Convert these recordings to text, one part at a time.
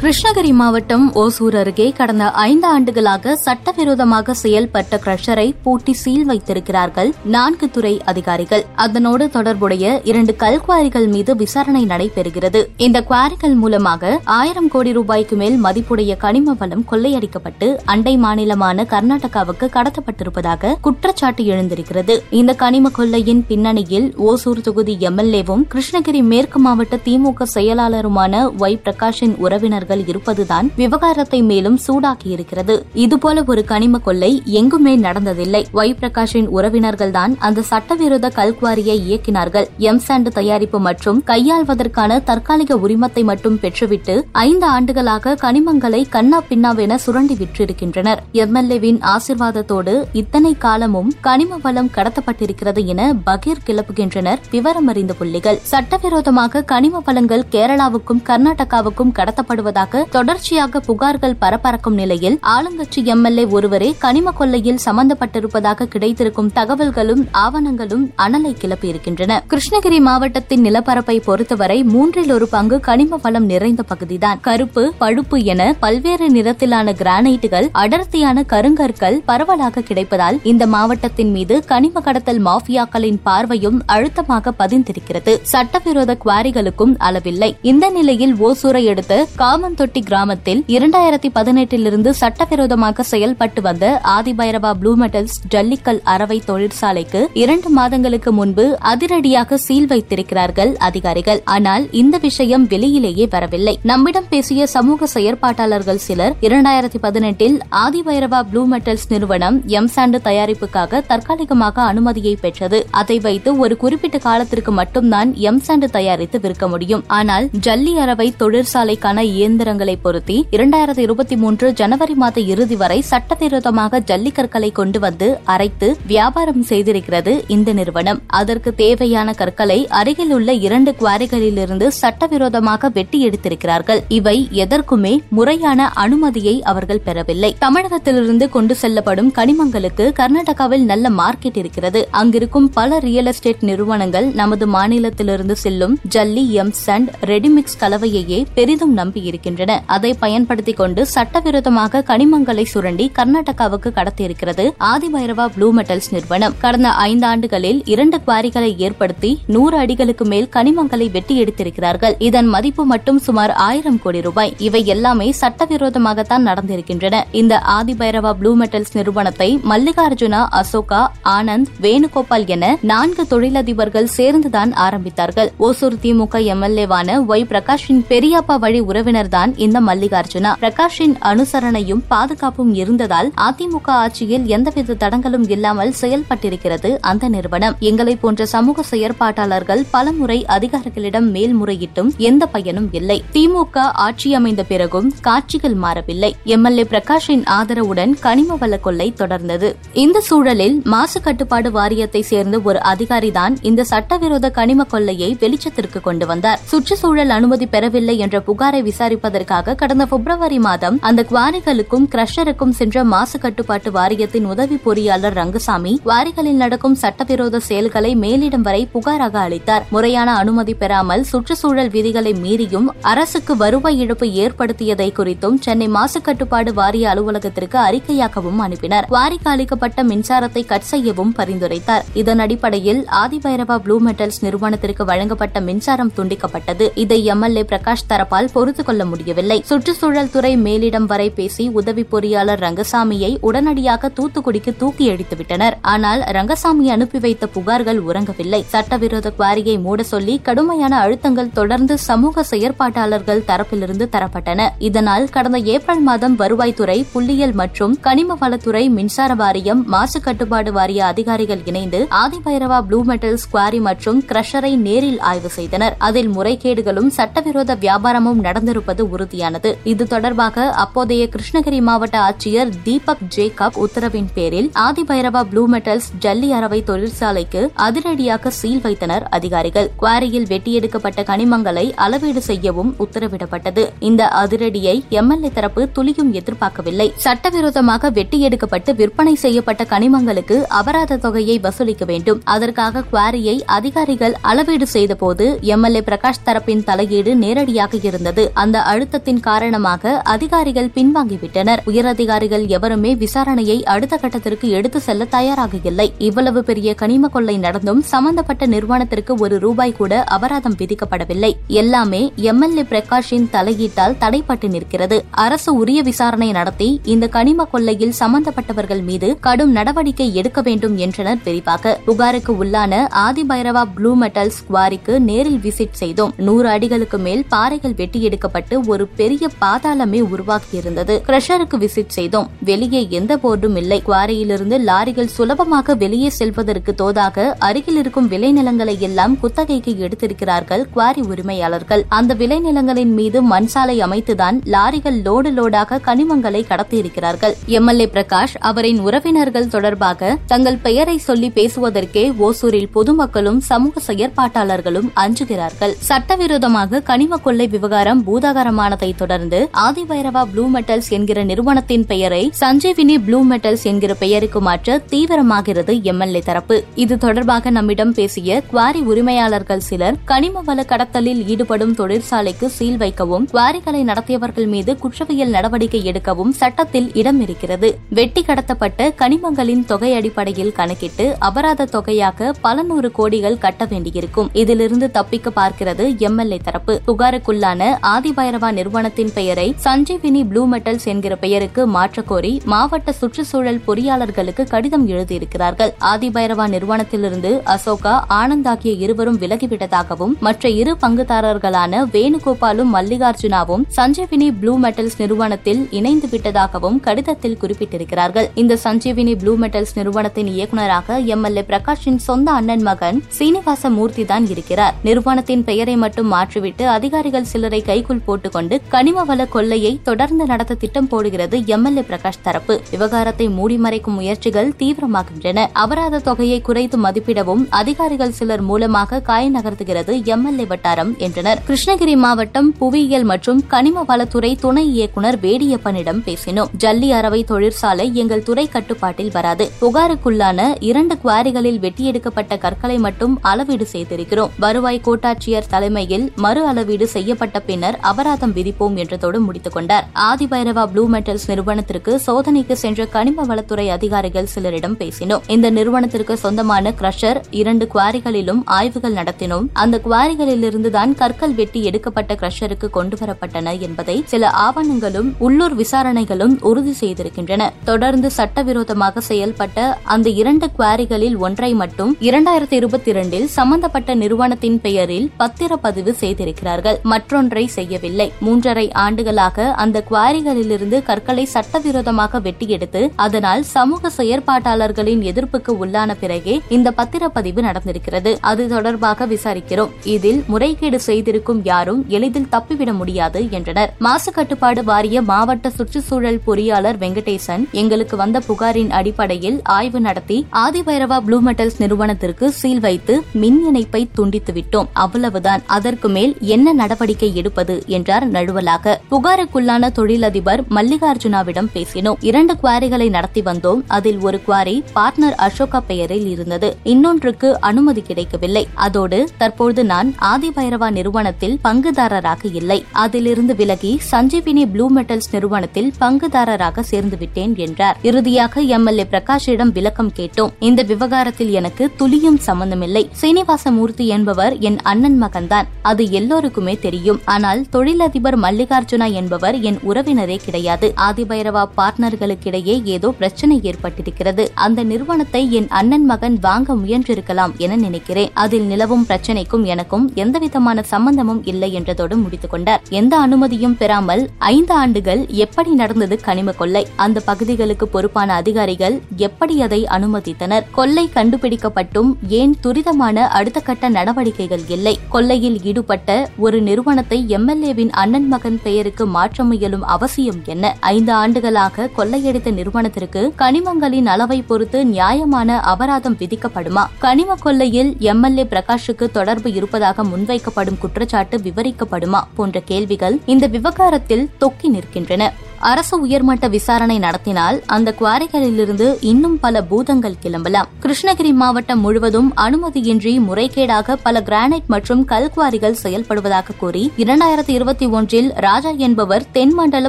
கிருஷ்ணகிரி மாவட்டம் ஓசூர் அருகே கடந்த ஐந்து ஆண்டுகளாக சட்டவிரோதமாக செயல்பட்ட கிரஷரை பூட்டி சீல் வைத்திருக்கிறார்கள் நான்கு துறை அதிகாரிகள். அதனோடு தொடர்புடைய இரண்டு கல்குவாரிகள் மீது விசாரணை நடைபெறுகிறது. இந்த குவாரிகள் மூலமாக ஆயிரம் கோடி ரூபாய்க்கு மேல் மதிப்புடைய கனிம வளம் கொள்ளையடிக்கப்பட்டு அண்டை மாநிலமான கர்நாடகாவுக்கு கடத்தப்பட்டிருப்பதாக குற்றச்சாட்டு எழுந்திருக்கிறது. இந்த கனிம கொள்ளையின் பின்னணியில் ஓசூர் தொகுதி எம்எல்ஏவும் கிருஷ்ணகிரி மேற்கு மாவட்ட திமுக செயலாளருமான ஒய் பிரகாஷின் உறவினர் உறவினர்கள் இருப்பதுதான் விவகாரத்தை மேலும் சூடாக்கியிருக்கிறது. இதுபோல ஒரு கனிம கொள்ளை எங்குமே நடந்ததில்லை. ஒய் பிரகாஷின் உறவினர்கள்தான் அந்த சட்டவிரோத கல்குவாரியை இயக்கினார்கள். எம் சாண்ட் தயாரிப்பு மற்றும் கையாள்வதற்கான தற்காலிக உரிமத்தை மட்டும் பெற்றுவிட்டு ஐந்து ஆண்டுகளாக கனிமங்களை கண்ணா பின்னாவென சுரண்டி விற்றிருக்கின்றனர். எம்எல்ஏவின் ஆசிர்வாதத்தோடு இத்தனை காலமும் கனிம வளம் கடத்தப்பட்டிருக்கிறது என பகீர் கிளப்புகின்றனர் விவரம் அறிந்த புள்ளிகள். சட்டவிரோதமாக கனிம வளங்கள் கேரளாவுக்கும் கர்நாடகாவுக்கும் கடத்தப்படுவது கடத்தப்படுவதாக தொடர்ச்சியாக புகார்கள் பரபரக்கும் நிலையில் ஆளுங்கட்சி எம்எல்ஏ ஒருவரே கனிம கொள்ளையில் சம்பந்தப்பட்டிருப்பதாக கிடைத்திருக்கும் தகவல்களும் ஆவணங்களும் அனலை கிளப்பியிருக்கின்றன. கிருஷ்ணகிரி மாவட்டத்தின் நிலப்பரப்பை பொறுத்தவரை மூன்றில் ஒரு பங்கு கனிம வளம் நிறைந்த பகுதிதான். கருப்பு பழுப்பு என பல்வேறு நிறத்திலான கிரானைட்டுகள் அடர்த்தியான கருங்கற்கள் பரவலாக கிடைப்பதால் இந்த மாவட்டத்தின் மீது கனிம கடத்தல் மாஃபியாக்களின் பார்வையும் அழுத்தமாக பதிந்திருக்கிறது. சட்டவிரோத குவாரிகளுக்கும் அளவில்லை. இந்த நிலையில் ஓசூரை அடுத்த தொட்டி கிராமத்தில் இரண்டாயிரத்தி பதினெட்டிலிருந்து சட்டவிரோதமாக செயல்பட்டு வந்த ஆதிபைரவா ப்ளூ மெட்டல்ஸ் ஜல்லிக்கல் அரவை தொழிற்சாலைக்கு இரண்டு மாதங்களுக்கு முன்பு அதிரடியாக சீல் வைத்திருக்கிறார்கள் அதிகாரிகள். ஆனால் இந்த விஷயம் வெளியிலேயே வரவில்லை. நம்மிடம் பேசிய சமூக செயற்பாட்டாளர்கள் சிலர் இரண்டாயிரத்தி பதினெட்டில் ஆதிபைரவா ப்ளூ மெட்டல்ஸ் நிறுவனம் எம் சாண்டு தயாரிப்புக்காக தற்காலிகமாக அனுமதியை பெற்றது. அதை வைத்து ஒரு குறிப்பிட்ட காலத்திற்கு மட்டும்தான் எம் சாண்டு தயாரித்து விற்க முடியும். ஆனால் ஜல்லி அரவை தொழிற்சாலைக்கான இயந்திரங்களை பொருத்தி இரண்டாயிரத்தி இருபத்தி மூன்று ஜனவரி மாத இறுதி வரை சட்டவிரோதமாக ஜல்லிக்கற்களை கொண்டு வந்து அரைத்து வியாபாரம் செய்திருக்கிறது இந்த நிறுவனம். அதற்கு தேவையான கற்களை அருகில் உள்ள இரண்டு குவாரிகளிலிருந்து சட்டவிரோதமாக வெட்டி எடுத்திருக்கிறார்கள். இவை எதற்குமே முறையான அனுமதியை அவர்கள் பெறவில்லை. தமிழகத்திலிருந்து கொண்டு செல்லப்படும் கனிமங்களுக்கு கர்நாடகாவில் நல்ல மார்க்கெட் இருக்கிறது. அங்கிருக்கும் பல ரியல் எஸ்டேட் நிறுவனங்கள் நமது மாநிலத்திலிருந்து செல்லும் ஜல்லி எம் சண்ட் ரெடிமிக்ஸ் கலவையையே பெரிதும் நம்பியிருக்கிறது இருக்கின்றன. அதை பயன்படுத்திக் கொண்டு சட்டவிரோதமாக கனிமங்களை சுரண்டி கர்நாடகாவுக்கு கடத்தியிருக்கிறது ஆதிபைரவா ப்ளூ மெட்டல்ஸ் நிறுவனம். கடந்த ஐந்தாண்டுகளில் இரண்டு குவாரிகளை ஏற்படுத்தி நூறு அடிகளுக்கு மேல் கனிமங்களை வெட்டி எடுத்திருக்கிறார்கள். இதன் மதிப்பு மட்டும் சுமார் ஆயிரம் கோடி ரூபாய். இவை எல்லாமே சட்டவிரோதமாகத்தான் நடந்திருக்கின்றன. இந்த ஆதிபைரவா ப்ளூ மெட்டல்ஸ் நிறுவனத்தை மல்லிகார்ஜுனா அசோகா ஆனந்த் வேணுகோபால் என நான்கு தொழிலதிபர்கள் சேர்ந்துதான் ஆரம்பித்தார்கள். ஓசூர் திமுக எம்எல்ஏவான ஒய் பிரகாஷின் பெரியப்பா வழி உறவினர் தான் இந்த மல்லிகார்ஜுனா பிரகாஷின் அனுசரணையும் பாதுகாப்பும் இருந்ததால் அதிமுக ஆட்சியில் எந்தவித தடங்களும் இல்லாமல் செயல்பட்டிருக்கிறது அந்த நிறுவனம். எங்களை போன்ற சமூக செயற்பாட்டாளர்கள் பலமுறை அதிகாரிகளிடம் மேல்முறையிட்டும் எந்த பயனும் இல்லை. திமுக ஆட்சி அமைந்த பிறகும் காட்சிகள் மாறவில்லை. எம்எல்ஏ பிரகாஷின் ஆதரவுடன் கனிம வள கொள்ளை தொடர்ந்தது. இந்த சூழலில் மாசு கட்டுப்பாடு வாரியத்தை சேர்ந்த ஒரு அதிகாரிதான் இந்த சட்டவிரோத கனிம கொள்ளையை வெளிச்சத்திற்கு கொண்டு வந்தார். சுற்றுச்சூழல் அனுமதி பெறவில்லை என்ற புகாரை தடுப்பதற்காக கடந்த பிப்ரவரி மாதம் அந்த குவாரிகளுக்கும் கிரஷருக்கும் சென்ற மாசு கட்டுப்பாட்டு வாரியத்தின் உதவி பொறியாளர் ரங்கசாமி குவாரிகளில் நடக்கும் சட்டவிரோத செயல்களை மேலிடம் வரை புகாராக அளித்தார். முறையான அனுமதி பெறாமல் சுற்றுச்சூழல் விதிகளை மீறியும் அரசுக்கு வருவாய் இழப்பு ஏற்படுத்தியதை குறித்தும் சென்னை மாசு கட்டுப்பாடு வாரிய அலுவலகத்திற்கு அறிக்கையாகவும் அனுப்பினர். குவாரிக்கு அளிக்கப்பட்ட மின்சாரத்தை கட் செய்யவும் பரிந்துரைத்தார். இதன் அடிப்படையில் ஆதிபைரவா ப்ளூ மெட்டல்ஸ் நிறுவனத்திற்கு வழங்கப்பட்ட மின்சாரம் துண்டிக்கப்பட்டது. இதை எம்எல்ஏ பிரகாஷ் தரப்பால் பொறுத்துக் கொள்ள முடியவில்லை. சுற்றுச்சூழல் துறை மேலிடம் வரை பேசி உதவி பொறியாளர் ரங்கசாமியை உடனடியாக தூத்துக்குடிக்கு தூக்கி அடித்துவிட்டனர் ஆனால் ரங்கசாமி அனுப்பி வைத்த புகார்கள் உறங்கவில்லை. சட்டவிரோத குவாரியை மூட சொல்லி கடுமையான அழுத்தங்கள் தொடர்ந்து சமூக செயற்பாட்டாளர்கள் தரப்பிலிருந்து தரப்பட்டன. இதனால் கடந்த ஏப்ரல் மாதம் வருவாய்த்துறை புள்ளியியல் மற்றும் கனிம வளத்துறை மின்சார வாரியம் மாசு கட்டுப்பாடு வாரிய அதிகாரிகள் இணைந்து ஆதிபைரவா ப்ளூ மெட்டல்ஸ் குவாரி மற்றும் கிரஷரை நேரில் ஆய்வு செய்தனர். அதில் முறைகேடுகளும் சட்டவிரோத வியாபாரமும் நடந்திருப்பது உறுதியானது. இது தொடர்பாக அப்போதைய கிருஷ்ணகிரி மாவட்ட ஆட்சியர் தீபக் ஜேக்கப் உத்தரவின் பேரில் ஆதிபைரவா ப்ளூ மெட்டல்ஸ் ஜல்லி அரவை தொழிற்சாலைக்கு அதிரடியாக சீல் வைத்தனர் அதிகாரிகள். குவாரியில் வெட்டியெடுக்கப்பட்ட கனிமங்களை அளவீடு செய்யவும் உத்தரவிடப்பட்டது. இந்த அதிரடியை எம்எல்ஏ தரப்பு துளியும் எதிர்பார்க்கவில்லை. சட்டவிரோதமாக வெட்டி எடுக்கப்பட்டு விற்பனை செய்யப்பட்ட கனிமங்களுக்கு அபராத தொகையை வசூலிக்க வேண்டும். அதற்காக குவாரியை அதிகாரிகள் அளவீடு செய்தபோது எம்எல்ஏ பிரகாஷ் தரப்பின் தலையீடு நேரடியாக இருந்தது. அந்த அழுத்தத்தின் காரணமாக அதிகாரிகள் பின்வாங்கிவிட்டனர். உயரதிகாரிகள் எவருமே விசாரணையை அடுத்த கட்டத்திற்கு எடுத்து செல்ல தயாராக இல்லை இவ்வளவு பெரிய கனிம கொள்ளை நடந்தும் சம்பந்தப்பட்ட நிறுவனத்திற்கு ஒரு ரூபாய் கூட அபராதம் விதிக்கப்படவில்லை. எல்லாமே எம்எல்ஏ பிரகாஷின் தலையீட்டால் தடைப்பட்டு நிற்கிறது. அரசு உரிய விசாரணை நடத்தி இந்த கனிம கொள்ளையில் சம்பந்தப்பட்டவர்கள் மீது கடும் நடவடிக்கை எடுக்க வேண்டும் என்றனர் விரிவாக புகாருக்கு உள்ளான ஆதிபைரவா ப்ளூ மெட்டல்ஸ் குவாரிக்கு நேரில் விசிட் செய்தோம். நூறு அடிகளுக்கு மேல் பாறைகள் வெட்டி எடுக்கப்பட்டு ஒரு பெரிய பாதாளமே உருவாக்கியிருந்தது கிரஷருக்கு விசிட் செய்தோம். வெளியே எந்த போர்டும் இல்லை. குவாரியிலிருந்து லாரிகள் சுலபமாக வெளியே செல்வதற்கு தோதாக அருகில் இருக்கும் விளைநிலங்களை எல்லாம் குத்தகைக்கு எடுத்திருக்கிறார்கள் குவாரி உரிமையாளர்கள். அந்த விளைநிலங்களின் மீது மண்சாலை அமைத்துதான் லாரிகள் லோடு லோடாக கனிமங்களை கடத்தியிருக்கிறார்கள். எம்எல்ஏ பிரகாஷ் அவரின் உறவினர்கள் தொடர்பாக தங்கள் பெயரை சொல்லி பேசுவதற்கே ஓசூரில் பொதுமக்களும் சமூக செயற்பாட்டாளர்களும் அஞ்சுகிறார்கள். சட்டவிரோதமாக கனிம கொள்ளை விவகாரம் பூதாகரமானதை தொடர்ந்து ஆதிபைரவா ப்ளூ மெட்டல்ஸ் என்கிற நிறுவனத்தின் பெயரை சஞ்சீவினி ப்ளூ மெட்டல்ஸ் என்கிற பெயருக்கு மாற்ற தீவிரமாகிறது எம்எல்ஏ தரப்பு. இது தொடர்பாக நம்மிடம் பேசிய குவாரி உரிமையாளர்கள் சிலர் கனிம வள கடத்தலில் ஈடுபடும் தொழிற்சாலைக்கு சீல் வைக்கவும் குவாரிகளை நடத்தியவர்கள் மீது குற்றவியல் நடவடிக்கை எடுக்கவும் சட்டத்தில் இடம் இருக்கிறது. வெட்டி கடத்தப்பட்ட கனிமங்களின் தொகை அடிப்படையில் கணக்கிட்டு அபராத தொகையாக பல நூறு கோடிகள் கட்ட வேண்டியிருக்கும். இதிலிருந்து தப்பிக்க பார்க்கிறது எம்எல்ஏ தரப்பு. புகாருக்குள்ளான ஆதிபைரவா நிறுவனத்தின் பெயரை சஞ்சீவினி ப்ளூ மெட்டல்ஸ் என்கிற பெயருக்கு மாற்றக்கோரி மாவட்ட சுற்றுச்சூழல் பொறியாளர்களுக்கு கடிதம் எழுதியிருக்கிறார்கள். ஆதிபைரவா நிறுவனத்திலிருந்து அசோகா ஆனந்த் ஆகிய இருவரும் விலகிவிட்டதாகவும் மற்ற இரு பங்குதாரர்களான வேணுகோபாலும் மல்லிகார்ஜுனாவும் சஞ்சீவினி ப்ளூ மெட்டல்ஸ் நிறுவனத்தில் இணைந்து விட்டதாகவும் கடிதத்தில் குறிப்பிட்டிருக்கிறார்கள். இந்த சஞ்சீவினி ப்ளூ மெட்டல்ஸ் நிறுவனத்தின் இயக்குநராக எம்எல்ஏ பிரகாஷின் சொந்த அண்ணன் மகன் சீனிவாச மூர்த்தி தான் இருக்கிறார். நிறுவனத்தின் பெயரை மட்டும் மாற்றிவிட்டு அதிகாரிகள் சிலரை கைக்குள் போட்டுக்கொண்டு கனிம வள கொள்ளையை தொடர்ந்து நடத்த திட்டம் போடுகிறது எம்எல்ஏ பிரகாஷ் தரப்பு. விவகாரத்தை மூடிமறைக்கும் முயற்சிகள் தீவிரமாகின்றன. அபராத தொகையை குறைத்து மதிப்பிடவும் அதிகாரிகள் சிலர் மூலமாக காய் நகர்த்துகிறது எம்எல்ஏ வட்டாரம் என்றனர். கிருஷ்ணகிரி மாவட்டம் புவியியல் மற்றும் கனிம வளத்துறை துணை இயக்குநர் வேடியப்பனிடம் பேசினோம். ஜல்லி அரவை தொழிற்சாலை எங்கள் துறை கட்டுப்பாட்டில் வராது. புகாருக்குள்ளான இரண்டு குவாரிகளில் வெட்டியெடுக்கப்பட்ட கற்களை மட்டும் அளவீடு செய்திருக்கிறோம். வருவாய் கோட்டாட்சியர் தலைமையில் மறு அளவீடு செய்யப்பட்ட பின்னர் அபராத அபராதம் விதிப்போம் என்றதோடு முடித்துக் கொண்டார். ஆதிபைரவா ப்ளூ மெட்டல்ஸ் நிறுவனத்திற்கு சோதனைக்கு சென்ற கனிம வளத்துறை அதிகாரிகள் சிலரிடம் பேசினோம். இந்த நிறுவனத்திற்கு சொந்தமான கிரஷர் இரண்டு குவாரிகளிலும் ஆய்வுகள் நடத்தினோம். அந்த குவாரிகளிலிருந்துதான் கற்கள் வெட்டி எடுக்கப்பட்ட கிரஷருக்கு கொண்டுவரப்பட்டன என்பதை சில ஆவணங்களும் உள்ளூர் விசாரணைகளும் உறுதி செய்திருக்கின்றன. தொடர்ந்து சட்டவிரோதமாக செயல்பட்ட அந்த இரண்டு குவாரிகளில் ஒன்றை மட்டும் இரண்டாயிரத்தி இருபத்தி இரண்டில் சம்பந்தப்பட்ட நிறுவனத்தின் பெயரில் பத்திரப்பதிவு செய்திருக்கிறார்கள். மற்றொன்றை செய்யவில்லை. மூன்றரை ஆண்டுகளாக அந்த குவாரிகளிலிருந்து கற்களை சட்டவிரோதமாக வெட்டி எடுத்து அதனால் சமூக செயற்பாட்டாளர்களின் எதிர்ப்புக்கு உள்ளான பிறகே இந்த பத்திரப்பதிவு நடந்திருக்கிறது. அது தொடர்பாக விசாரிக்கிறோம். இதில் முறைகேடு செய்திருக்கும் யாரும் எளிதில் தப்பிவிட முடியாது என்றனர். மாசு கட்டுப்பாடு வாரிய மாவட்ட சுற்றுச்சூழல் பொறியாளர் வெங்கடேசன் எங்களுக்கு வந்த புகாரின் அடிப்படையில் ஆய்வு நடத்தி ஆதிபைரவா ப்ளூ மெட்டல்ஸ் நிறுவனத்திற்கு சீல் வைத்து மின் இணைப்பை துண்டித்து விட்டோம் அவ்வளவுதான். அதற்கு மேல் என்ன நடவடிக்கை எடுப்பது என்றார் நழுவலாக புகாருக்குள்ளான தொழிலதிபர் மல்லிகார்ஜுனாவிடம் பேசினோம். இரண்டு குவாரிகளை நடத்தி வந்தோம். அதில் ஒரு குவாரி பார்ட்னர் அசோகா பெயரில் இருந்தது. இன்னொன்றுக்கு அனுமதி கிடைக்கவில்லை. அதோடு தற்போது நான் ஆதிபைரவா நிறுவனத்தில் பங்குதாரராக இல்லை. அதிலிருந்து விலகி சஞ்சீவினி ப்ளூ மெட்டல்ஸ் நிறுவனத்தில் பங்குதாரராக சேர்ந்துவிட்டேன் என்றார். இறுதியாக எம்எல்ஏ பிரகாஷிடம் விளக்கம் கேட்டோம். இந்த விவகாரத்தில் எனக்கு துளியும் சம்பந்தமில்லை. சீனிவாசமூர்த்தி என்பவர் என் அண்ணன் மகன்தான். அது எல்லோருக்குமே தெரியும். ஆனால் தொழில் தொழிலதிபர் மல்லிகார்ஜுனா என்பவர் என் உறவினரே கிடையாது. ஆதிபைரவா பார்ட்னர்களுக்கிடையே ஏதோ பிரச்சனை ஏற்பட்டிருக்கிறது. அந்த நிறுவனத்தை என் அண்ணன் மகன் வாங்க முயன்றிருக்கலாம் என நினைக்கிறேன். அதில் நிலவும் பிரச்சனைக்கும் எனக்கும் எந்தவிதமான சம்பந்தமும் இல்லை என்றதோடு முடித்துக் கொண்டார். எந்த அனுமதியும் பெறாமல் ஐந்து ஆண்டுகள் எப்படி நடந்தது கனிம கொள்ளை? அந்த பகுதிகளுக்கு பொறுப்பான அதிகாரிகள் எப்படி அதை அனுமதித்தனர்? கொள்ளை கண்டுபிடிக்கப்பட்டும் ஏன் துரிதமான அடுத்த கட்ட நடவடிக்கைகள் இல்லை? கொள்ளையில் ஈடுபட்ட ஒரு நிறுவனத்தை எம்எல்ஏவின் நிறுவனத்தின் அண்ணன் மகன் பெயருக்கு மாற்ற முயலும் அவசியம் என்ன? ஐந்து ஆண்டுகளாக கொள்ளையடித்த நிறுவனத்திற்கு கனிமங்களின் அளவை பொறுத்து நியாயமான அபராதம் விதிக்கப்படுமா? கனிம கொள்ளையில் எம்எல்ஏ பிரகாஷுக்கு தொடர்பு இருப்பதாக முன்வைக்கப்படும் குற்றச்சாட்டு விவரிக்கப்படுமா? போன்ற கேள்விகள் இந்த விவகாரத்தில் தொக்கி நிற்கின்றன. அரசு உயர்மட்ட விசாரணை நடத்தினால் அந்த குவாரிகளிலிருந்து இன்னும் பல பூதங்கள் கிளம்பலாம். கிருஷ்ணகிரி மாவட்டம் முழுவதும் அனுமதியின்றி முறைகேடாக பல கிரானைட் மற்றும் கல் குவாரிகள் செயல்படுவதாக கூறி இரண்டாயிரத்தி இருபத்தி ஒன்றில் ராஜா என்பவர் தென்மண்டல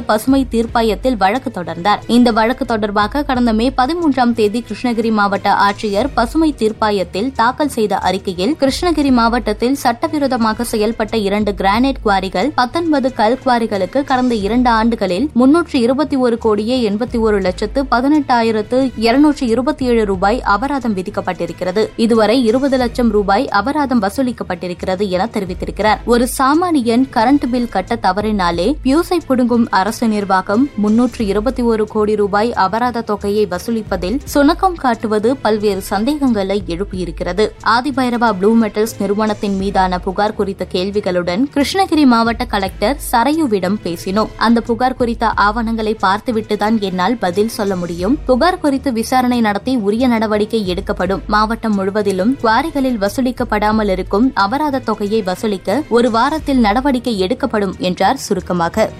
பசுமை தீர்ப்பாயத்தில் வழக்கு தொடர்ந்தார். இந்த வழக்கு தொடர்பாக கடந்த மே பதிமூன்றாம் தேதி கிருஷ்ணகிரி மாவட்ட ஆட்சியர் பசுமை தீர்ப்பாயத்தில் தாக்கல் செய்த அறிக்கையில் கிருஷ்ணகிரி மாவட்டத்தில் சட்டவிரோதமாக செயல்பட்ட இரண்டு கிரானைட் குவாரிகள் பத்தொன்பது கல் குவாரிகளுக்கு கடந்த இரண்டு ஆண்டுகளில் முன்னூற்று இருபத்தி ஒரு கோடியே எண்பத்தி ஒரு லட்சத்து பதினெட்டாயிரத்து இருநூற்று இருபத்தி ஏழு ரூபாய் அபராதம் விதிக்கப்பட்டிருக்கிறது. இதுவரை இருபது லட்சம் ரூபாய் அபராதம் வசூலிக்கப்பட்டிருக்கிறது என தெரிவித்திருக்கிறார். ஒரு சாமானியன் கரண்ட் பில் கட்ட தவறினாலே பியூஸை புடுங்கும் அரசு நிர்வாகம் முன்னூற்று இருபத்தி ஒரு கோடி ரூபாய் அபராத தொகையை வசூலிப்பதில் சுணக்கம் காட்டுவது பல்வேறு சந்தேகங்களை எழுப்பியிருக்கிறது. ஆதிபைரவா ப்ளூ மெட்டல்ஸ் நிறுவனத்தின் மீதான புகார் குறித்த கேள்விகளுடன் கிருஷ்ணகிரி மாவட்ட கலெக்டர் சரையுவிடம் பேசினோம். அந்த புகார் குறித்த ஆவணங்களை பார்த்துவிட்டுதான் என்னால் பதில் சொல்ல முடியும். புகார் குறித்து விசாரணை நடத்தி உரிய நடவடிக்கை எடுக்கப்படும். மாவட்டம் முழுவதிலும் குவாரிகளில் வசூலிக்கப்படாமல் இருக்கும் அபராத தொகையை வசூலிக்க ஒரு வாரத்தில் நடவடிக்கை எடுக்கப்படும் என்றார் சுருக்கமாக.